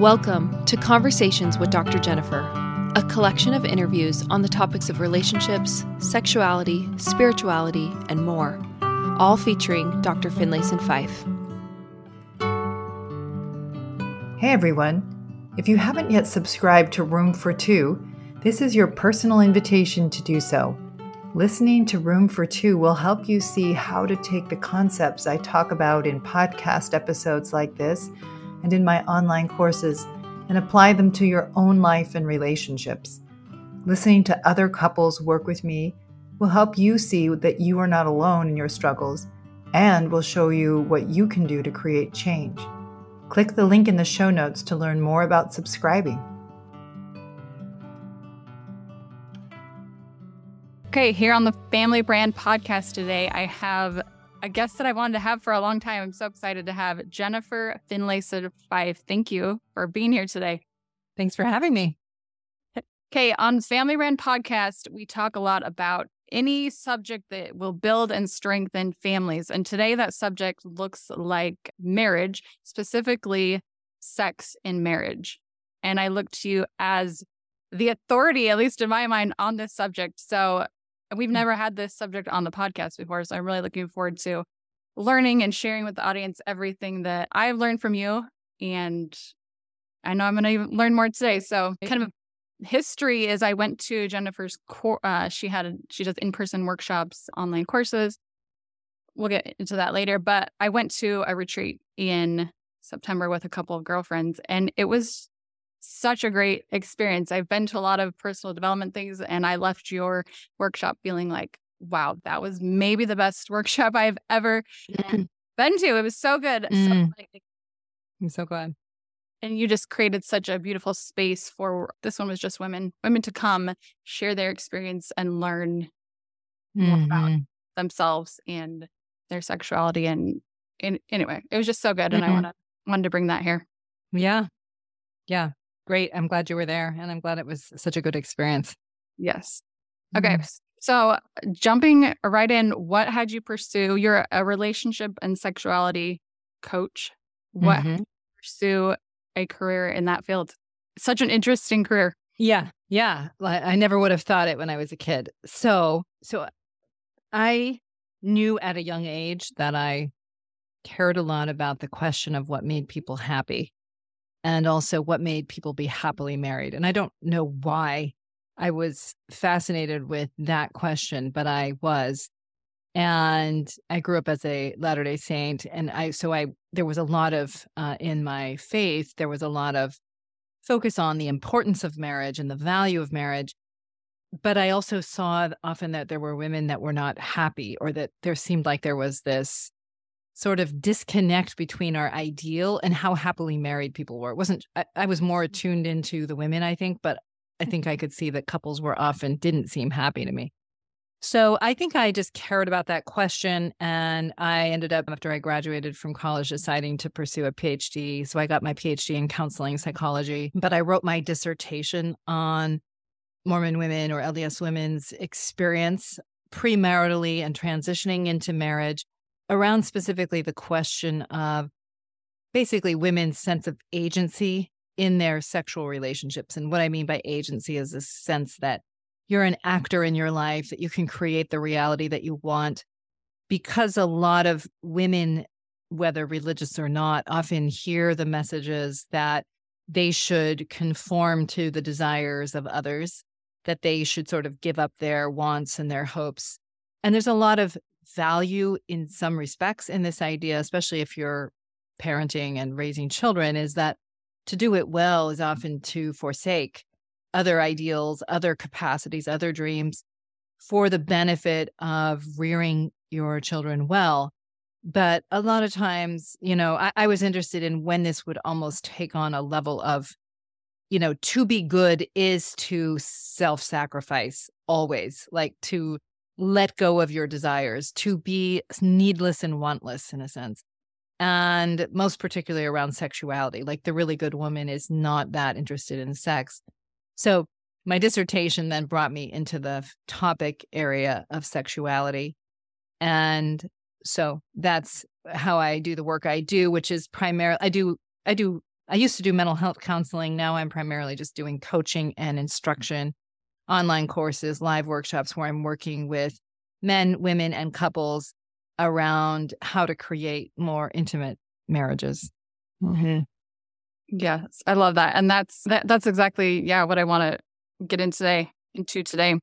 Welcome to Conversations with Dr. Jennifer, a collection of interviews on the topics of relationships, sexuality, spirituality, and more, all featuring Dr. Finlayson Fife. Hey everyone! If you haven't yet subscribed to Room for Two, this is your personal invitation to do so. Listening to Room for Two will help you see how to take the concepts I talk about in podcast episodes like this and in my online courses and apply them to your own life and relationships. Listening to other couples work with me will help you see that you are not alone in your struggles and will show you what you can do to create change. Click the link in the show notes to learn more about subscribing. Okay, here on the Family Brand podcast today, I have a guest that I wanted to have for a long time. I'm so excited to have Jennifer Finlayson Fife. Thank you for being here today. Thanks for having me. Okay, on Family Brand podcast, we talk a lot about any subject that will build and strengthen families. And today that subject looks like marriage, specifically sex in marriage. And I look to you as the authority, at least in my mind, on this subject. So We've mm. never had this subject on the podcast before. So I'm really looking forward to learning and sharing with the audience everything that I've learned from you. And I know I'm going to learn more today. So, kind of history is I went to Jennifer's course. Uh, she had a, she does in person workshops, online courses. We'll get into that later. But I went to a retreat in September with a couple of girlfriends, and it was such a great experience. I've been to a lot of personal development things, and I left your workshop feeling like, wow, that was maybe the best workshop I've ever mm. been to. It was so good. Mm. So, like, I'm so glad. And you just created such a beautiful space for this one was just women, women to come share their experience and learn mm-hmm. more about mm-hmm. themselves and their sexuality. And, and anyway, it was just so good. And mm-hmm. I want to wanted to bring that here. Yeah. Yeah great. I'm glad you were there and I'm glad it was such a good experience. Yes. Okay. Mm-hmm. So, jumping right in, what had you pursue? You're a relationship and sexuality coach. What mm-hmm. pursue a career in that field? Such an interesting career. Yeah. Yeah. I never would have thought it when I was a kid. So, so I knew at a young age that I cared a lot about the question of what made people happy and also what made people be happily married. And I don't know why I was fascinated with that question, but I was. And I grew up as a Latter day Saint. And I, so I, there was a lot of, uh, in my faith, there was a lot of focus on the importance of marriage and the value of marriage. But I also saw often that there were women that were not happy or that there seemed like there was this sort of disconnect between our ideal and how happily married people were. It wasn't I, I, was more mm-hmm. attuned into the women, I think, but I think I mm-hmm. could see that couples were often didn't seem happy to me. So I think I just cared about that question. And I ended up, after I graduated from college, deciding to pursue a PhD. So I got my PhD in counseling psychology, but I wrote my dissertation on Mormon women or LDS women's experience premaritally and transitioning into marriage around specifically the question of basically women's sense of agency in their sexual relationships. And what I mean by agency is a sense that you're an actor in your life, that you can create the reality that you want. Because a lot of women, whether religious or not, often hear the messages that they should conform to the desires of others, that they should sort of give up their wants and their hopes. And there's a lot of value in some respects in this idea, especially if you're parenting and raising children, is that to do it well is often to forsake other ideals, other capacities, other dreams for the benefit of rearing your children well. But a lot of times, you know, I, I was interested in when this would almost take on a level of, you know, to be good is to self sacrifice always, like to let go of your desires, to be needless and wantless in a sense. And most particularly around sexuality. Like the really good woman is not that interested in sex. So my dissertation then brought me into the topic area of sexuality. And so that's how I do the work I do, which is primarily I do I do I used to do mental health counseling. Now I'm primarily just doing coaching and mm. instruction, online courses, live workshops where I'm working with men, women, and couples around how to create more intimate marriages. Mm-hmm. Yes, I love that, and that's that, that's exactly yeah what I want to get into today. Into today,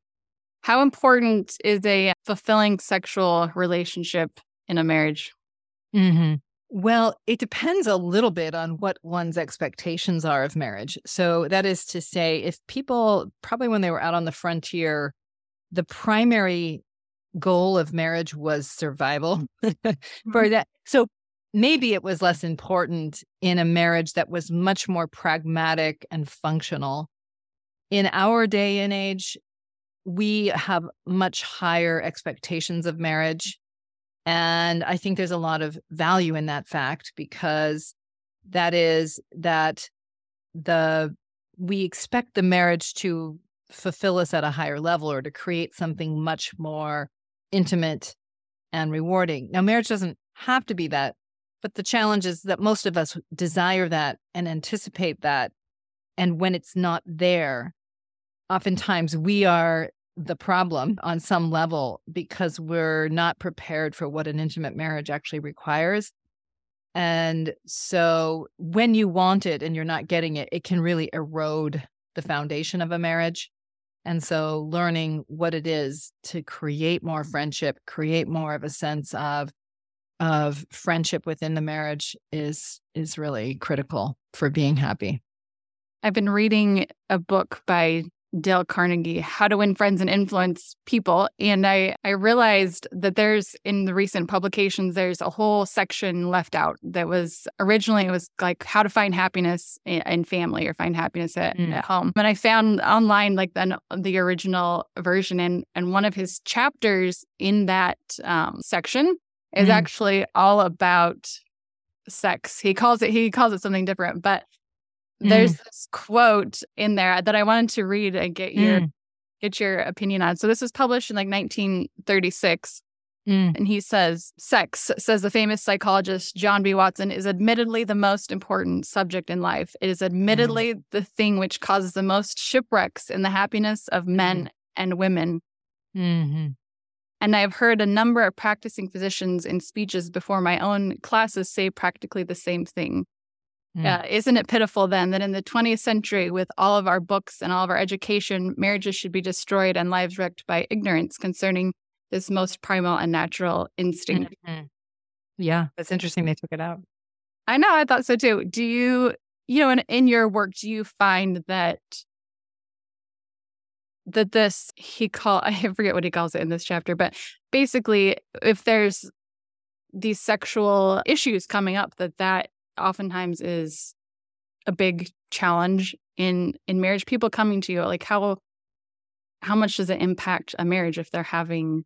how important is a fulfilling sexual relationship in a marriage? Mm-hmm. Well, it depends a little bit on what one's expectations are of marriage. So, that is to say, if people, probably when they were out on the frontier, the primary goal of marriage was survival for mm-hmm. that. So, maybe it was less important in a marriage that was much more pragmatic and functional. In our day and age, we have much higher expectations of marriage. And I think there's a lot of value in that fact because that is that the we expect the marriage to fulfill us at a higher level or to create something much more intimate and rewarding. Now marriage doesn't have to be that, but the challenge is that most of us desire that and anticipate that and when it's not there, oftentimes we are the problem on some level because we're not prepared for what an intimate marriage actually requires. And so when you want it and you're not getting it, it can really erode the foundation of a marriage. And so learning what it is to create more friendship, create more of a sense of of friendship within the marriage is is really critical for being happy. I've been reading a book by Dale Carnegie, How to Win Friends and Influence People. And I, I realized that there's in the recent publications, there's a whole section left out that was originally it was like how to find happiness in family or find happiness at, mm. at home. And I found online like the, the original version and and one of his chapters in that um, section is mm. actually all about sex. He calls it he calls it something different, but there's mm. this quote in there that I wanted to read and get your mm. get your opinion on. So this was published in like 1936. Mm. And he says, Sex, says the famous psychologist John B. Watson, is admittedly the most important subject in life. It is mm. admittedly mm. the thing which causes the most shipwrecks in the happiness of men mm. and women. Mm-hmm. And I've heard a number of practicing physicians in speeches before my own classes say practically the same thing. Mm. Uh, isn't it pitiful then that in the 20th century, with all of our books and all of our education, marriages should be destroyed and lives wrecked by ignorance concerning this most primal and natural instinct? Mm-hmm. Yeah, that's interesting. They took it out. I know. I thought so too. Do you, you know, in, in your work, do you find that that this he call I forget what he calls it in this chapter, but basically, if there's these sexual issues coming up, that that oftentimes is a big challenge in in marriage people coming to you like how how much does it impact a marriage if they're having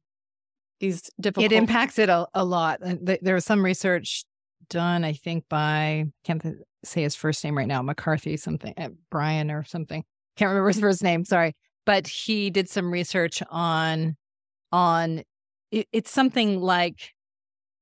these difficult it impacts it a, a lot. There was some research done i think by can't say his first name right now mccarthy something uh, brian or something. Can't remember his first name sorry. But he did some research on on it, it's something like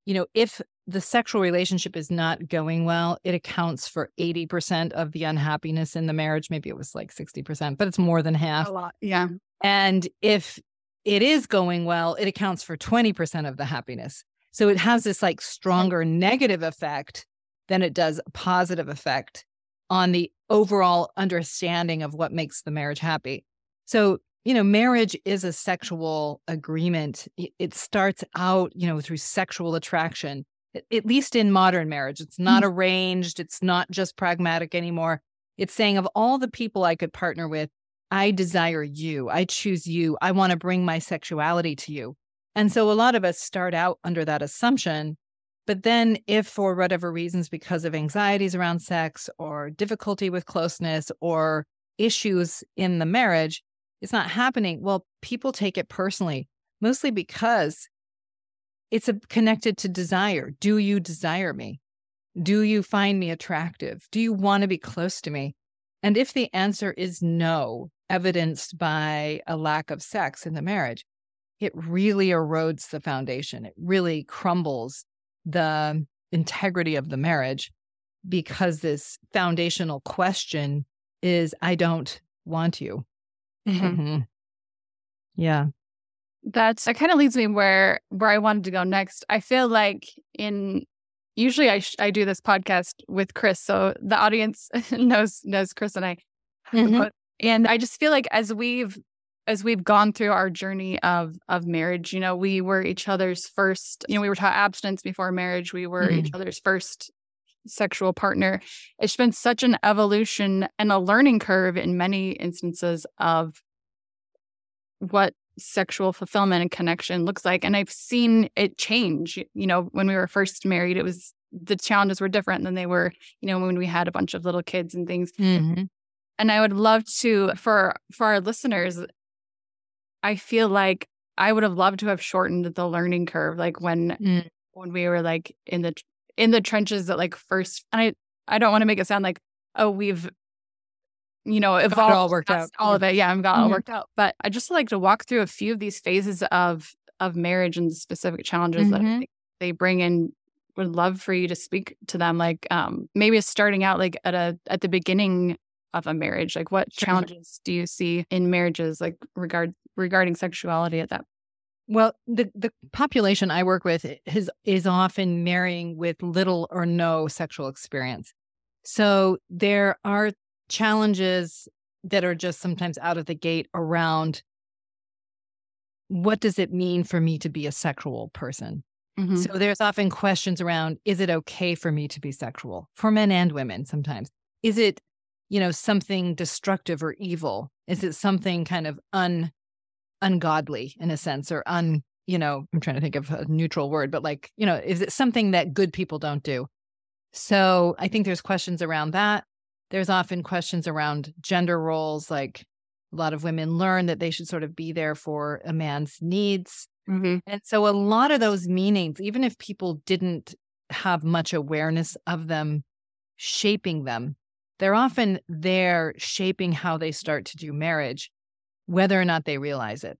you know if the sexual relationship is not going well, it accounts for 80% of the unhappiness in the marriage. Maybe it was like 60%, but it's more than half. A lot. Yeah. And if it is going well, it accounts for 20% of the happiness. So it has this like stronger negative effect than it does a positive effect on the overall understanding of what makes the marriage happy. So, you know, marriage is a sexual agreement. It starts out, you know, through sexual attraction at least in modern marriage. It's not mm-hmm. arranged, it's not just pragmatic anymore. It's saying, of all the people I could partner with, I desire you. I choose you. I want to bring my sexuality to you. And so a lot of us start out under that assumption. But then, if for whatever reasons, because of anxieties around sex or difficulty with closeness or issues in the marriage, it's not happening, well, people take it personally, mostly because it's a, connected to desire. Do you desire me? Do you find me attractive? Do you want to be close to me? And if the answer is no, evidenced by a lack of sex in the marriage, it really erodes the foundation. It really crumbles the integrity of the marriage. because this foundational question is I don't want you. Mm-hmm. Mm-hmm. Yeah. That's that kind of leads me where where I wanted to go next. I feel like in usually I sh- I do this podcast with Chris, so the audience knows knows Chris and I. Mhm. And I just feel like as we've as we've gone through our journey of of marriage, you know, we were each other's first, you know, we were taught abstinence before marriage. We were each other's first sexual partner. It's been such an evolution and a learning curve in many instances of what sexual fulfillment and connection looks like. And I've seen it change. You know, when we were first married, it was the challenges were different than they were, you know, when we had a bunch of little kids and things. Mhm. And I would love to for for our listeners, I feel like I would have loved to have shortened the learning curve, like when Mm. when we were like in the in the trenches that like first and I I don't want to make it sound like, oh, we've you know, evolved all worked out. all of it. Yeah, and got it all worked out. But I just like to walk through a few of these phases of of marriage and the specific challenges that Mhm. think they bring in. Would love for you to speak to them, like um, maybe starting out like at a at the beginning of a marriage. Like, what Sure. challenges do you see in marriages, like regard regarding sexuality at that? Well, the the population I work with is is often marrying with little or no sexual experience. So there are challenges that are just sometimes out of the gate around what does it mean for me to be a sexual person? Mhm. So there's often questions around is it okay for me to be sexual for men and women sometimes? Is it, you know, something destructive or evil? Is it something kind of un ungodly in a sense or un, you know, I'm trying to think of a neutral word, but like, you know, is it something that good people don't do? So I think there's questions around that. There's often questions around gender roles like a lot of women learn that they should sort of be there for a man's needs. Mhm. And so a lot of those meanings, even if people didn't have much awareness of them shaping them, they're often there shaping how they start to do marriage, whether or not they realize it.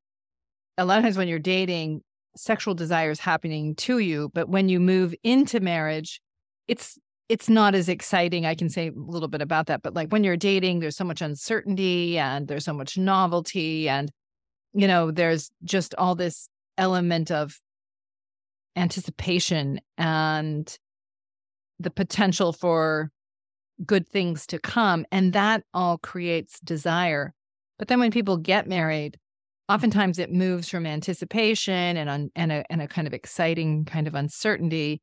A lot of times when you're dating, sexual desire is happening to you, but when you move into marriage, it's it's not as exciting. I can say a little bit about that, but like when you're dating, there's so much uncertainty and there's so much novelty and you know, there's just all this element of anticipation and the potential for good things to come. And that all creates desire. But then when people get married, oftentimes it moves from anticipation and, and, a, and a kind of exciting kind of uncertainty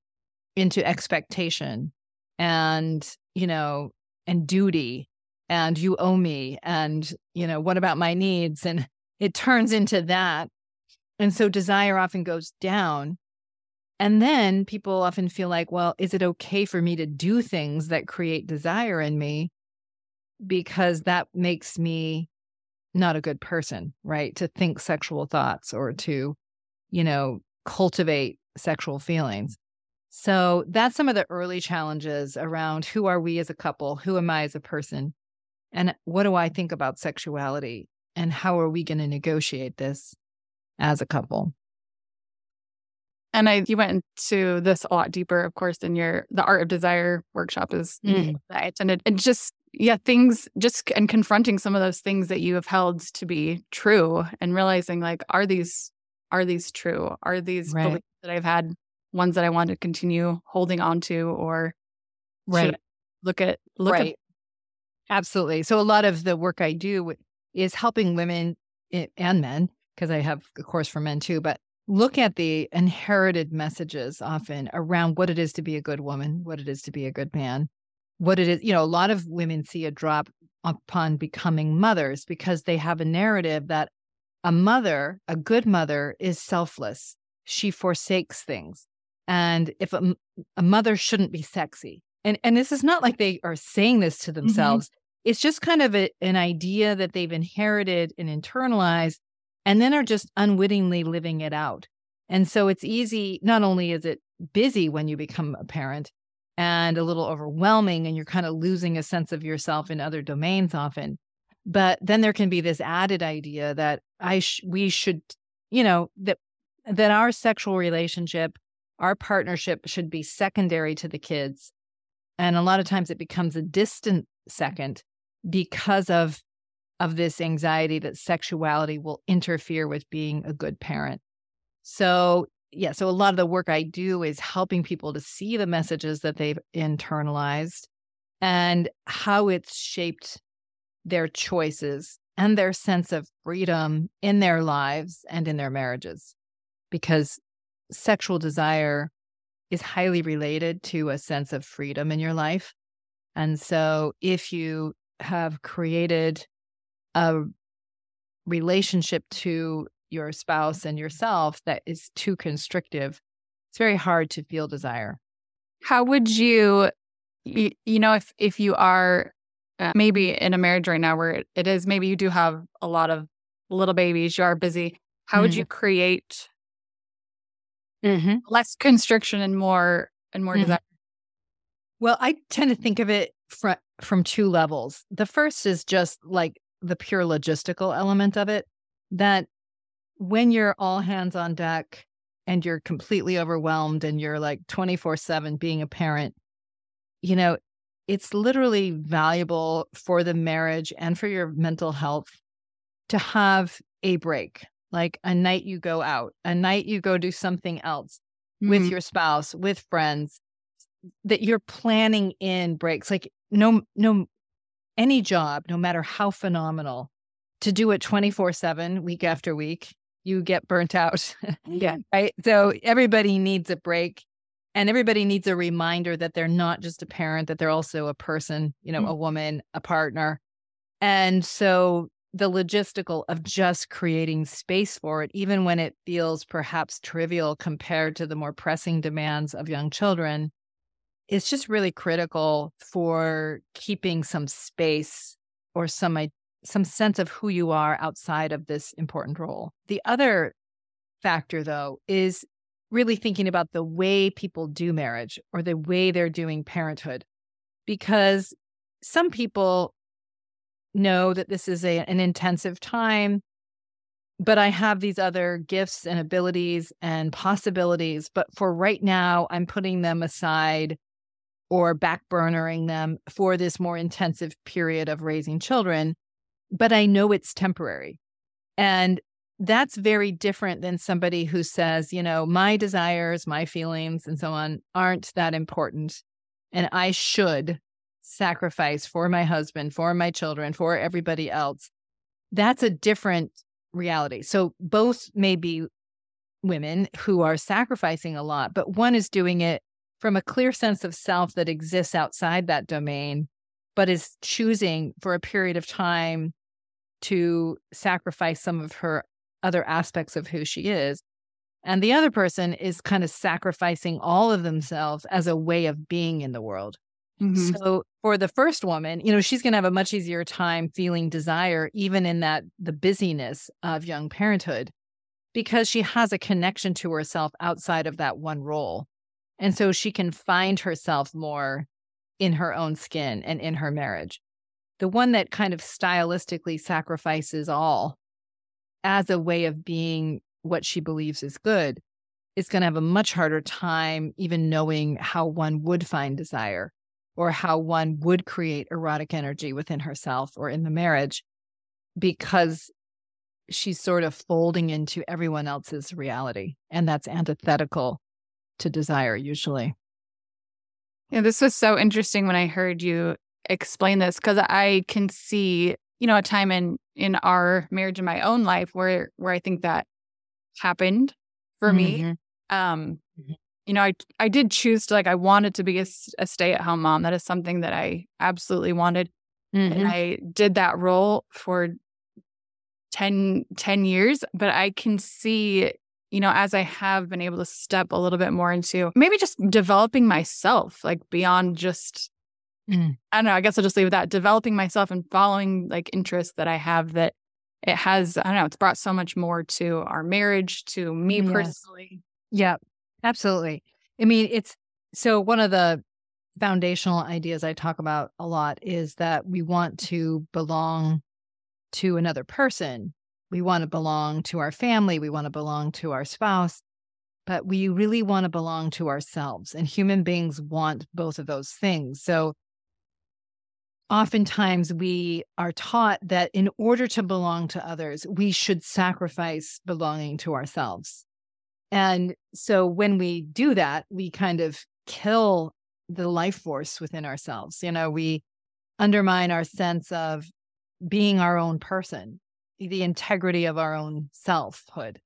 into expectation and, you know, and duty and you owe me and, you know, what about my needs? And it turns into that. And so desire often goes down. And then people often feel like, well, is it okay for me to do things that create desire in me? Because that makes me not a good person, right? To think sexual thoughts or to, you know, cultivate sexual feelings. So that's some of the early challenges around who are we as a couple? Who am I as a person? And what do I think about sexuality? And how are we going to negotiate this as a couple? And I you went into this a lot deeper, of course, in your the art of desire workshop is Mhm. that I attended. And just yeah, things just and confronting some of those things that you have held to be true and realizing like, are these are these true? Are these Right. beliefs that I've had ones that I want to continue holding on to or Right. Look at look right. at Absolutely. So a lot of the work I do is helping women and men, because I have a course for men too, but look at the inherited messages often around what it is to be a good woman, what it is to be a good man, what it is. You know, a lot of women see a drop upon becoming mothers because they have a narrative that a mother, a good mother, is selfless. She forsakes things. And if a mother shouldn't be sexy, and and this is not like they are saying this to mm-hmm. themselves. It's just kind of a, an idea that they've inherited and internalized, and then are just unwittingly living it out. And so it's easy. Not only is it busy when you become a parent, and a little overwhelming, and you're kind of losing a sense of yourself in other domains often. But then there can be this added idea that I sh- we should, you know, that that our sexual relationship, our partnership should be secondary to the kids And a lot of times it becomes a distant second because of of this anxiety that sexuality will interfere with being a good parent. So, yeah, so a lot of the work I do is helping people to see the messages that they've internalized and how it's shaped their choices and their sense of freedom in their lives and in their marriages. Because sexual desire is highly related to a sense of freedom in your life. And so if you have created a relationship to your spouse and yourself that is too constrictive, it's very hard to feel desire. How would you, you, you know, if if you are uh, maybe in a marriage right now where it, it is maybe you do have a lot of little babies, you are busy. How mm-hmm. would you create mm-hmm. less constriction and more and more mm-hmm. desire? Well, I tend to think of it from from two levels. The first is just like the pure logistical element of it that when you're all hands on deck and you're completely overwhelmed and you're like 24/7 being a parent, you know, it's literally valuable for the marriage and for your mental health to have a break, like a night you go out, a night you go do something else mm-hmm. with your spouse, with friends, that you're planning in breaks. Like no, no, any job, no matter how phenomenal, to do it 24 7, week after week, you get burnt out. yeah. Right. So everybody needs a break and everybody needs a reminder that they're not just a parent, that they're also a person, you know, mm-hmm. a woman, a partner. And so the logistical of just creating space for it, even when it feels perhaps trivial compared to the more pressing demands of young children, is just really critical for keeping some space or some some sense of who you are outside of this important role. The other factor though is really thinking about the way people do marriage or the way they're doing parenthood because some people know that this is a, an intensive time but I have these other gifts and abilities and possibilities. But for right now, I'm putting them aside or backburnering them for this more intensive period of raising children, but I know it's temporary. And that's very different than somebody who says, you know, my desires, my feelings, and so on aren't that important. And I should sacrifice for my husband, for my children, for everybody else. That's a different reality. So both may be women who are sacrificing a lot, but one is doing it from a clear sense of self that exists outside that domain, but is choosing for a period of time to sacrifice some of her other aspects of who she is. And the other person is kind of sacrificing all of themselves as a way of being in the world. Mm-hmm. So for the first woman, you know, she's going to have a much easier time feeling desire, even in that the busyness of young parenthood, because she has a connection to herself outside of that one role. And so she can find herself more in her own skin and in her marriage. The one that kind of stylistically sacrifices all as a way of being what she believes is good is going to have a much harder time even knowing how one would find desire or how one would create erotic energy within herself or in the marriage because she's sort of folding into everyone else's reality. And that's antithetical to desire usually. Yeah, this was so interesting when I heard you explain this because I can see, you know, a time in in our marriage in my own life where where I think that happened for mm-hmm. me. Um. You know, I I did choose to like I wanted to be a, a stay at home mom. That is something that I absolutely wanted, mm-hmm. and I did that role for 10, 10 years. But I can see you know, as I have been able to step a little bit more into maybe just developing myself, like beyond just, mm. I don't know, I guess I'll just leave it that developing myself and following like interests that I have that it has, I don't know, it's brought so much more to our marriage, to me yes. personally. Yeah, absolutely. I mean, it's so one of the foundational ideas I talk about a lot is that we want to belong to another person we want to belong to our family, we want to belong to our spouse. but we really want to belong to ourselves. And human beings want both of those things. So oftentimes we are taught that in order to belong to others, we should sacrifice belonging to ourselves. And so when we do that, we kind of kill the life force within ourselves. You know, we undermine our sense of being our own person, the integrity of our own selfhood.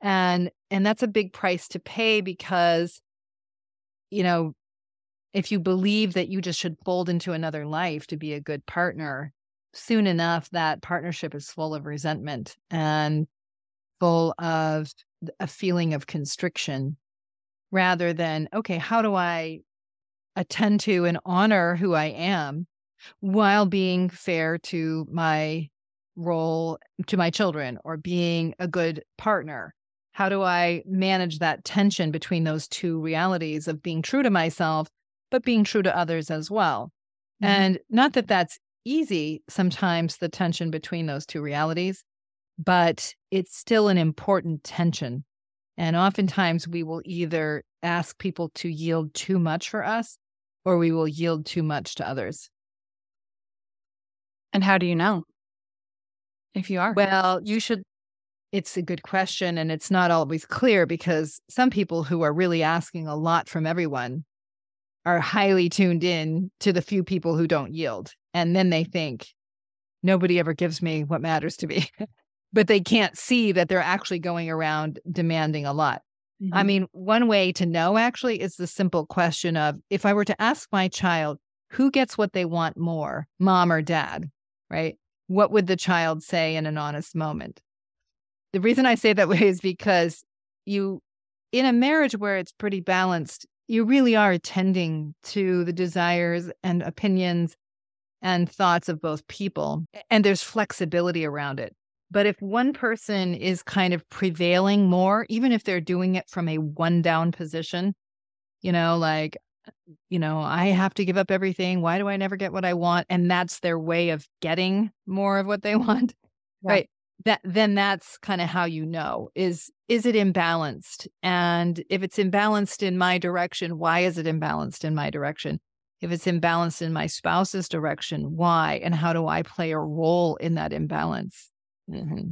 And and that's a big price to pay because you know, if you believe that you just should fold into another life to be a good partner, soon enough that partnership is full of resentment and full of a feeling of constriction rather than, okay, how do I attend to and honor who I am while being fair to my role to my children or being a good partner? How do I manage that tension between those two realities of being true to myself, but being true to others as well? Mm-hmm. And not that that's easy, sometimes the tension between those two realities, but it's still an important tension. And oftentimes we will either ask people to yield too much for us or we will yield too much to others. And how do you know if you are? Well, you should. It's a good question. And it's not always clear because some people who are really asking a lot from everyone are highly tuned in to the few people who don't yield. And then they think, nobody ever gives me what matters to me. but they can't see that they're actually going around demanding a lot. Mm-hmm. I mean, one way to know actually is the simple question of if I were to ask my child, who gets what they want more, mom or dad, right? What would the child say in an honest moment? The reason I say that way is because you, in a marriage where it's pretty balanced, you really are attending to the desires and opinions and thoughts of both people. And there's flexibility around it. But if one person is kind of prevailing more, even if they're doing it from a one down position, you know, like, you know, I have to give up everything. Why do I never get what I want? And that's their way of getting more of what they want. Yeah. Right. That then that's kind of how you know is is it imbalanced? And if it's imbalanced in my direction, why is it imbalanced in my direction? If it's imbalanced in my spouse's direction, why? And how do I play a role in that imbalance? Mm-hmm.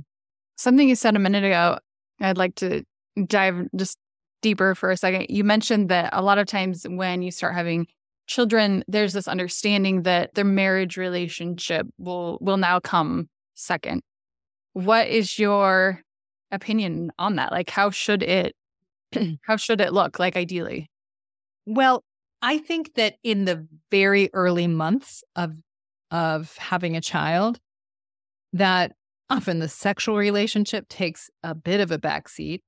Something you said a minute ago, I'd like to dive just deeper for a second. You mentioned that a lot of times when you start having children, there's this understanding that their marriage relationship will will now come second. What is your opinion on that? Like how should it how should it look like ideally? Well, I think that in the very early months of of having a child that Often the sexual relationship takes a bit of a backseat,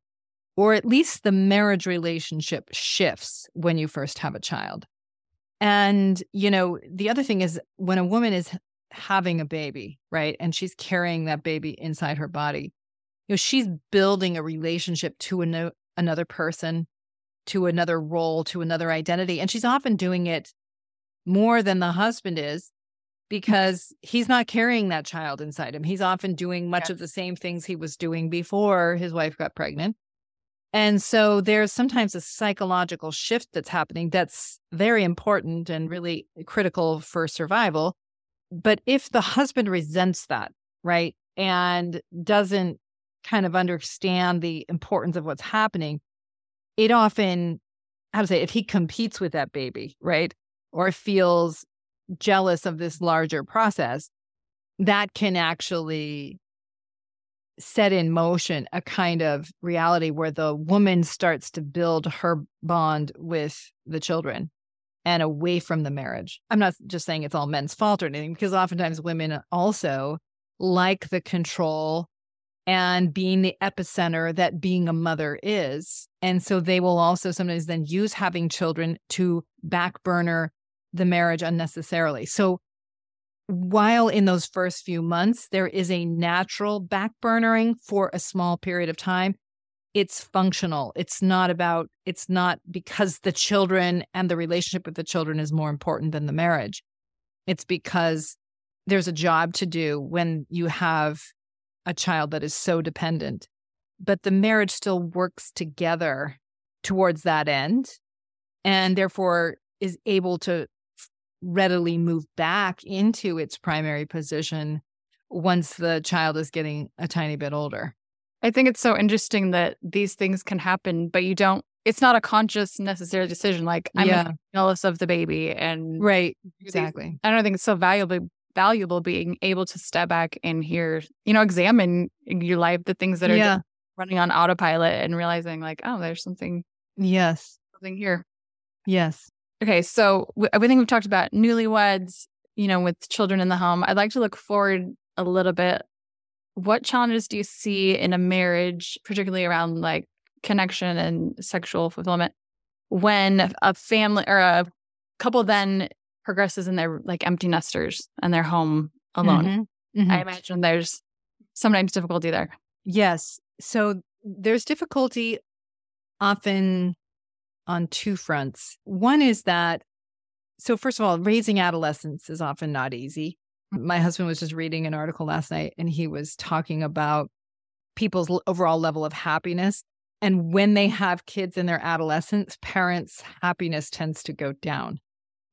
or at least the marriage relationship shifts when you first have a child. And, you know, the other thing is when a woman is having a baby, right, and she's carrying that baby inside her body, you know, she's building a relationship to an- another person, to another role, to another identity. And she's often doing it more than the husband is because he's not carrying that child inside him. He's often doing much of the same things he was doing before his wife got pregnant. And so there's sometimes a psychological shift that's happening that's very important and really critical for survival. But if the husband resents that, right, and doesn't kind of understand the importance of what's happening, it often, how to say, if he competes with that baby, right, or feels jealous of this larger process, that can actually set in motion a kind of reality where the woman starts to build her bond with the children and away from the marriage. I'm not just saying it's all men's fault or anything, because oftentimes women also like the control and being the epicenter that being a mother is. And so they will also sometimes then use having children to back burner the marriage unnecessarily. So while in those first few months, there is a natural backburnering for a small period of time, it's functional. It's not about, it's not because the children and the relationship with the children is more important than the marriage. It's because there's a job to do when you have a child that is so dependent. But the marriage still works together towards that end and therefore is able to readily move back into its primary position once the child is getting a tiny bit older. I think it's so interesting that these things can happen, but you don't, it's not a conscious, necessary decision. Like, I'm Yeah. jealous of the baby. And Right. these- Exactly. I don't think it's so valuable valuable being able to step back and hear, you know, examine your life, the things that are Yeah. running on autopilot and realizing like, oh, there's something Yes. something here. Yes. Okay, so everything we've talked about, newlyweds, you know, with children in the home. I'd like to look forward a little bit. What challenges do you see in a marriage, particularly around like connection and sexual fulfillment, when a family or a couple then progresses and they're like empty nesters and they're home alone? Mhm. Mhm. I imagine there's sometimes difficulty there. Yes. So there's difficulty often on two fronts. One is that, so first of all, raising adolescents is often not easy. My husband was just reading an article last night and he was talking about people's overall level of happiness. And when they have kids in their adolescence, parents' happiness tends to go down.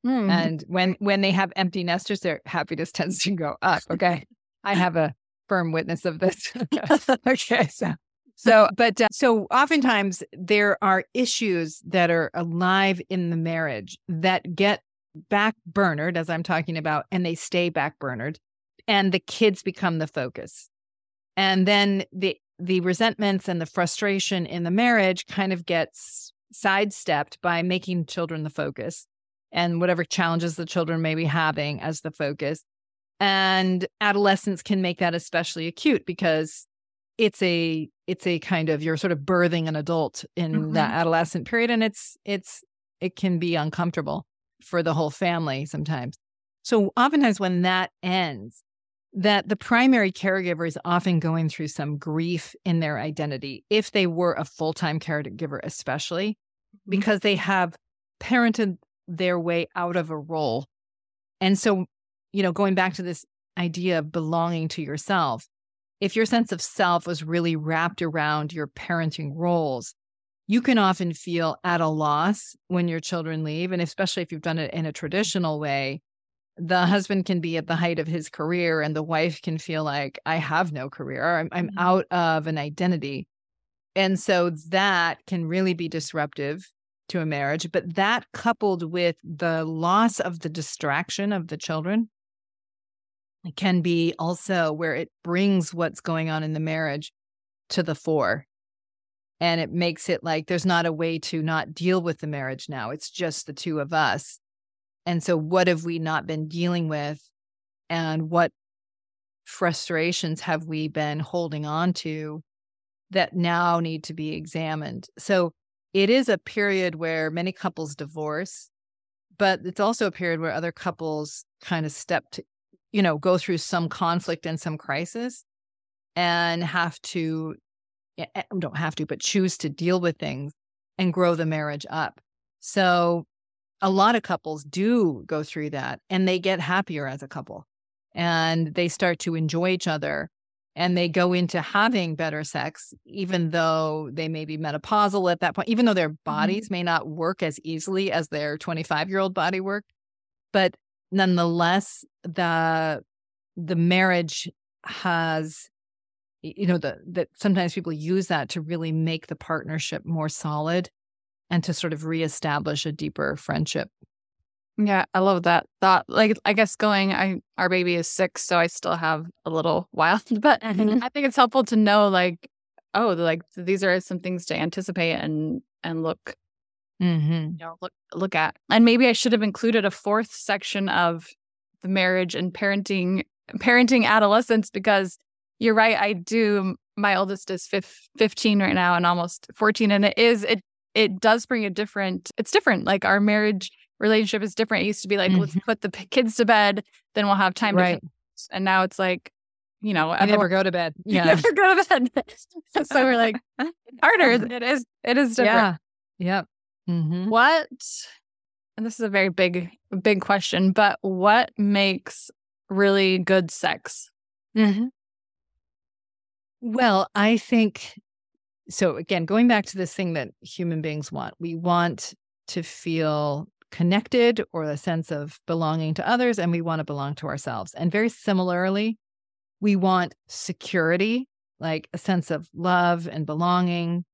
Mm-hmm. And when when they have empty nesters, their happiness tends to go up. Okay. I have a firm witness of this. okay. So so but uh, so oftentimes there are issues that are alive in the marriage that get back burnered as I'm talking about and they stay back burnered and the kids become the focus. And then the the resentments and the frustration in the marriage kind of gets sidestepped by making children the focus and whatever challenges the children may be having as the focus. And adolescents can make that especially acute because it's a it's a kind of you're sort of birthing an adult in that mm-hmm. adolescent period and it's it's it can be uncomfortable for the whole family sometimes. So oftentimes when that ends, that the primary caregiver is often going through some grief in their identity if they were a full-time caregiver especially mm-hmm. because they have parented their way out of a role. And so, you know, going back to this idea of belonging to yourself, if your sense of self was really wrapped around your parenting roles, you can often feel at a loss when your children leave. And especially if you've done it in a traditional way, the husband can be at the height of his career and the wife can feel like, I have no career, I'm, I'm Mhm. out of an identity. And so that can really be disruptive to a marriage. But that coupled with the loss of the distraction of the children can be also where it brings what's going on in the marriage to the fore. And it makes it like there's not a way to not deal with the marriage now. It's just the two of us. And so, what have we not been dealing with? And what frustrations have we been holding on to that now need to be examined? So, it is a period where many couples divorce, but it's also a period where other couples kind of step to, you know, go through some conflict and some crisis and have to, eh, eh, don't have to, but choose to deal with things and grow the marriage up. So a lot of couples do go through that and they get happier as a couple and they start to enjoy each other and they go into having better sex, even though they may be menopausal at that point, even though their bodies may not work as easily as their 25 year old body worked. But nonetheless, the the marriage has you know the that sometimes people use that to really make the partnership more solid and to sort of reestablish a deeper friendship. Yeah, I love that thought. Like, I guess going, I our baby is six, so I still have a little while. But Mhm. I think it's helpful to know, like, oh, like these are some things to anticipate and and look, Mm-hmm. you know, look look at. And maybe I should have included a fourth section of the marriage and parenting parenting adolescence because you're right. I do. My oldest is fif- 15 right now and almost 14, and it is it it does bring a different. It's different. Like our marriage relationship is different. It used to be like, let's put the p- kids to bed, then we'll have time Right. to. And now it's like, you know, I never go to bed. Yeah. never go to bed. so we're like, harder. It is. It is different. Yeah. Yep. Mm-hmm. What? And this is a very big, big question. But what makes really good sex? Mm-hmm. Well, I think so again, going back to this thing that human beings want, we want to feel connected or a sense of belonging to others, and we want to belong to ourselves. And very similarly, we want security, like a sense of love and belonging,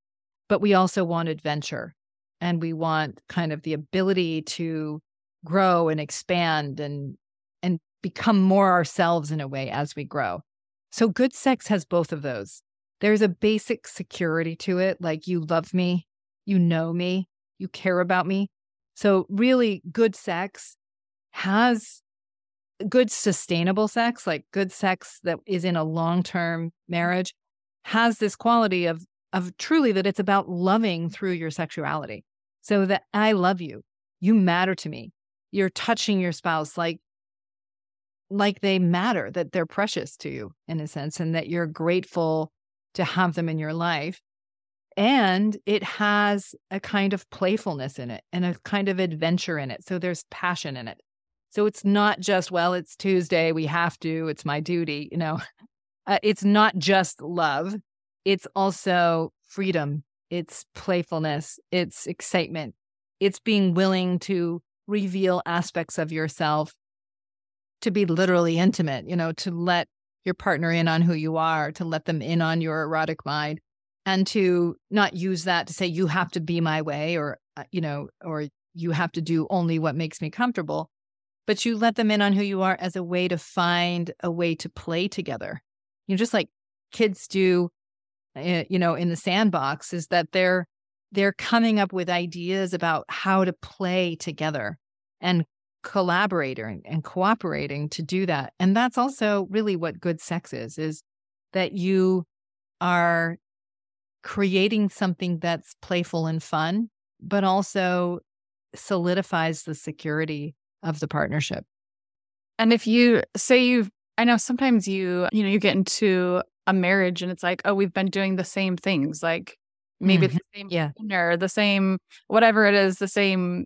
but we also want adventure and we want kind of the ability to grow and expand and and become more ourselves in a way as we grow. So good sex has both of those. There's a basic security to it, like you love me, you know me, you care about me. So really good sex has good sustainable sex, like good sex that is in a long-term marriage has this quality of of truly that it's about loving through your sexuality. So that I love you. You matter to me. You're touching your spouse like like they matter, that they're precious to you in a sense, and that you're grateful to have them in your life. And it has a kind of playfulness in it and a kind of adventure in it. So there's passion in it. So it's not just, well, it's Tuesday, we have to, it's my duty, you know. Uh, it's not just love, it's also freedom, it's playfulness, it's excitement, it's being willing to reveal aspects of yourself to be literally intimate, you know, to let your partner in on who you are, to let them in on your erotic mind, and to not use that to say, you have to be my way or, uh, you know, or you have to do only what makes me comfortable. But you let them in on who you are as a way to find a way to play together. You know, just like kids do, Eh, you know, in the sandbox, is that they're they're coming up with ideas about how to play together and collaborating and cooperating to do that. And that's also really what good sex is, is that you are creating something that's playful and fun, but also solidifies the security of the partnership. And if you say you've, I know sometimes you, you know, you get into a marriage and it's like, oh, we've been doing the same things. Like maybe mm-hmm. it's the same yeah. dinner, the same, whatever it is, the same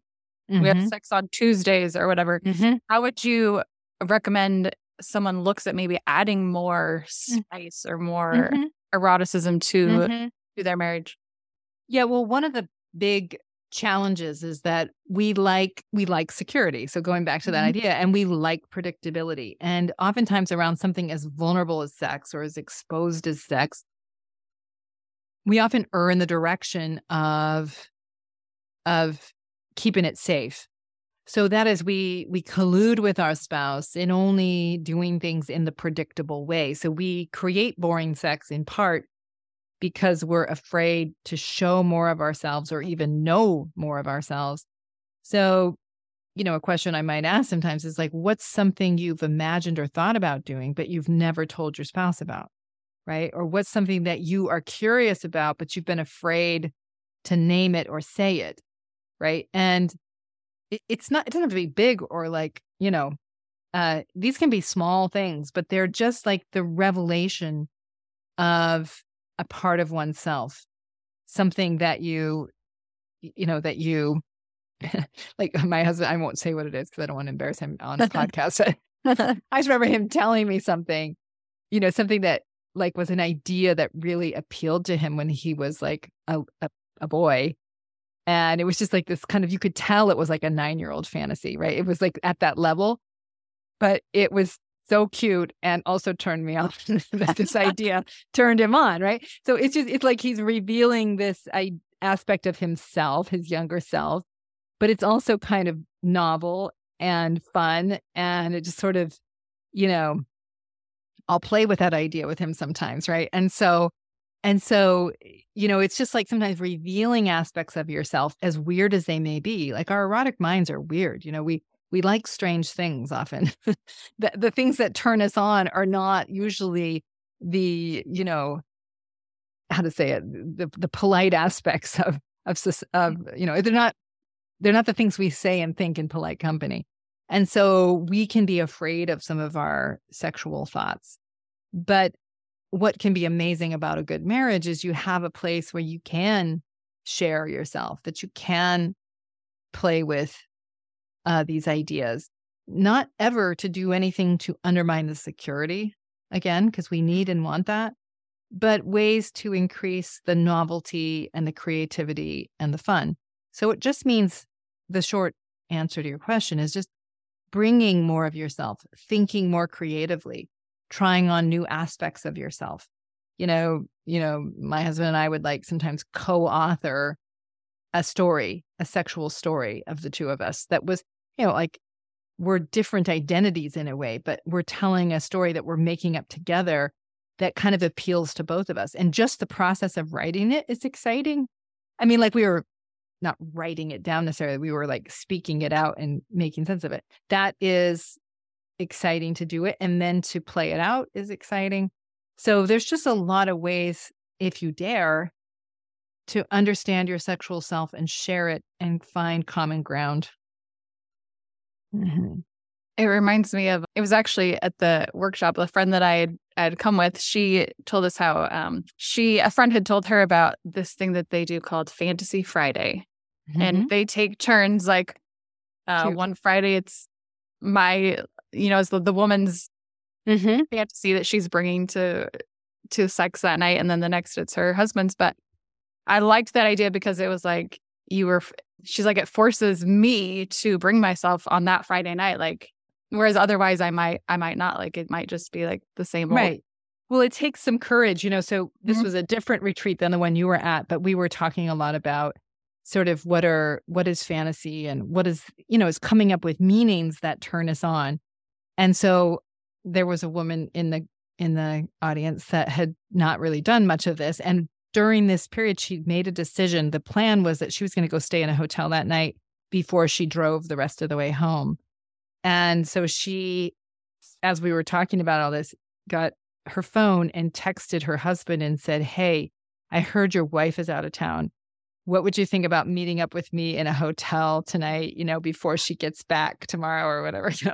Mm-hmm. We have mm-hmm. sex on Tuesdays or whatever. Mm-hmm. How would you recommend someone looks at maybe adding more mm. spice or more mm-hmm. eroticism to mm-hmm. to their marriage? Yeah, well, one of the big challenges is that we like we like security so going back to that mm-hmm. idea and we like predictability and oftentimes around something as vulnerable as sex or as exposed as sex we often err in the direction of of keeping it safe. So that is we we collude with our spouse in only doing things in the predictable way. So we create boring sex in part because we're afraid to show more of ourselves or even know more of ourselves. So, you know, a question I might ask sometimes is like what's something you've imagined or thought about doing but you've never told your spouse about? Right? Or what's something that you are curious about but you've been afraid to name it or say it? right? And it, it's not, it doesn't have to be big or like, you know, uh, these can be small things, but they're just like the revelation of a part of oneself, something that you, you know, that you, like my husband, I won't say what it is because I don't want to embarrass him on the podcast. I just remember him telling me something, you know, something that like was an idea that really appealed to him when he was like a, a, a boy and it was just like this kind of, you could tell it was like a nine year old fantasy, right? It was like at that level, but it was so cute and also turned me on that this idea turned him on, right? So it's just, it's like he's revealing this I, aspect of himself, his younger self, but it's also kind of novel and fun. And it just sort of, you know, I'll play with that idea with him sometimes, right? And so and so, you know, it's just like sometimes revealing aspects of yourself, as weird as they may be. Like our erotic minds are weird. You know, we we like strange things often. the, the things that turn us on are not usually the, you know, how to say it, the the polite aspects of of of mm-hmm. you know, they're not they're not the things we say and think in polite company. And so we can be afraid of some of our sexual thoughts. But what can be amazing about a good marriage is you have a place where you can share yourself, that you can play with uh, these ideas, not ever to do anything to undermine the security again, because we need and want that, but ways to increase the novelty and the creativity and the fun. So it just means the short answer to your question is just bringing more of yourself, thinking more creatively, trying on new aspects of yourself. You know, you know, my husband and I would like sometimes co-author a story, a sexual story of the two of us that was, you know, like we're different identities in a way, but we're telling a story that we're making up together that kind of appeals to both of us. And just the process of writing it is exciting. I mean, like we were not writing it down necessarily, we were like speaking it out and making sense of it. That is exciting to do it. And then to play it out is exciting. So there's just a lot of ways, if you dare, to understand your sexual self and share it and find common ground. Mm-hmm. It reminds me of it was actually at the workshop a friend that I had, had come with. She told us how um, she a friend had told her about this thing that they do called Fantasy Friday, mm-hmm. and they take turns. Like uh, one Friday, it's my you know it's the, the woman's mm-hmm. fantasy that she's bringing to to sex that night, and then the next it's her husband's. But I liked that idea because it was like you were she's like it forces me to bring myself on that Friday night like whereas otherwise I might I might not like it might just be like the same old. Right. Well, it takes some courage, you know. So this mm-hmm. was a different retreat than the one you were at, but we were talking a lot about sort of what are what is fantasy and what is you know is coming up with meanings that turn us on. And so there was a woman in the in the audience that had not really done much of this and during this period, she made a decision. The plan was that she was going to go stay in a hotel that night before she drove the rest of the way home. And so she, as we were talking about all this, got her phone and texted her husband and said, Hey, I heard your wife is out of town. What would you think about meeting up with me in a hotel tonight, you know, before she gets back tomorrow or whatever, you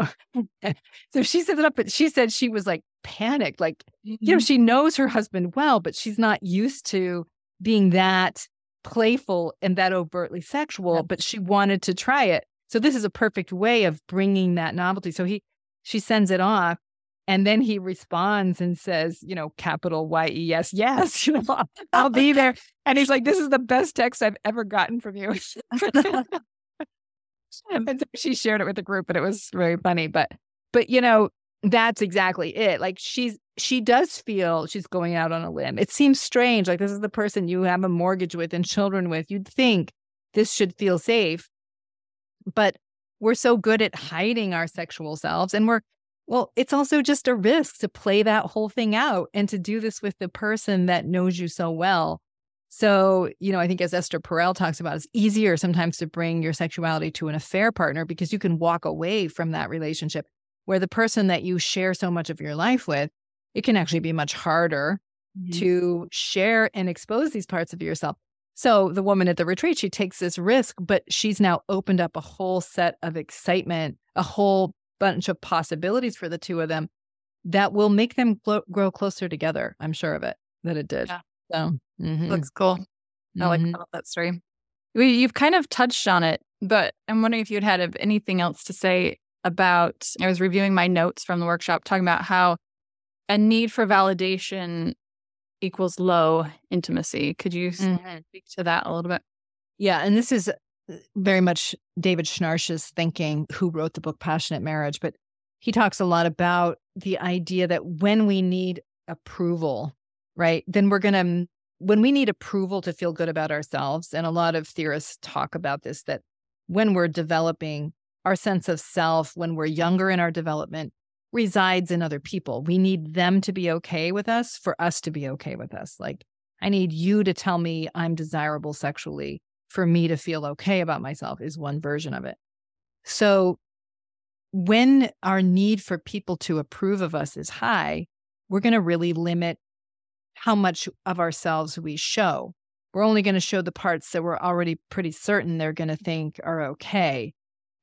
know? so she set it up, but she said she was like panicked. Like, mm-hmm. you know, mm-hmm. she knows her husband well, but she's not used to being that playful and that overtly sexual, yeah. but she wanted to try it. So this is a perfect way of bringing that novelty. So he, she sends it off and then he responds and says, you know, capital Y E yes, yes, you know, I'll be there. And he's like, this is the best text I've ever gotten from you. and so she shared it with the group, and it was very funny. But, but you know, that's exactly it. Like she's she does feel she's going out on a limb. It seems strange. Like this is the person you have a mortgage with and children with. You'd think this should feel safe. But we're so good at hiding our sexual selves and we're well, it's also just a risk to play that whole thing out and to do this with the person that knows you so well. So, you know, I think as Esther Perel talks about, it's easier sometimes to bring your sexuality to an affair partner because you can walk away from that relationship where the person that you share so much of your life with, it can actually be much harder mm-hmm. to share and expose these parts of yourself. So the woman at the retreat, she takes this risk, but she's now opened up a whole set of excitement, a whole bunch of possibilities for the two of them that will make them grow closer together. I'm sure of it that it did. Yeah. So mm-hmm. looks cool. I like mm-hmm. that story. You've kind of touched on it, but I'm wondering if you'd had anything else to say about, I was reviewing my notes from the workshop talking about how a need for validation equals low intimacy. Could you mm-hmm. speak to that a little bit? Yeah. And this is very much David Schnarch's thinking, who wrote the book Passionate Marriage. But he talks a lot about the idea that when we need approval, right, then we're going to, when we need approval to feel good about ourselves, and a lot of theorists talk about this, that when we're developing our sense of self when we're younger in our development resides in other people. We need them to be okay with us for us to be okay with us. Like, I need you to tell me I'm desirable sexually for me to feel okay about myself, is one version of it. So, when our need for people to approve of us is high, we're going to really limit how much of ourselves we show. We're only going to show the parts that we're already pretty certain they're going to think are okay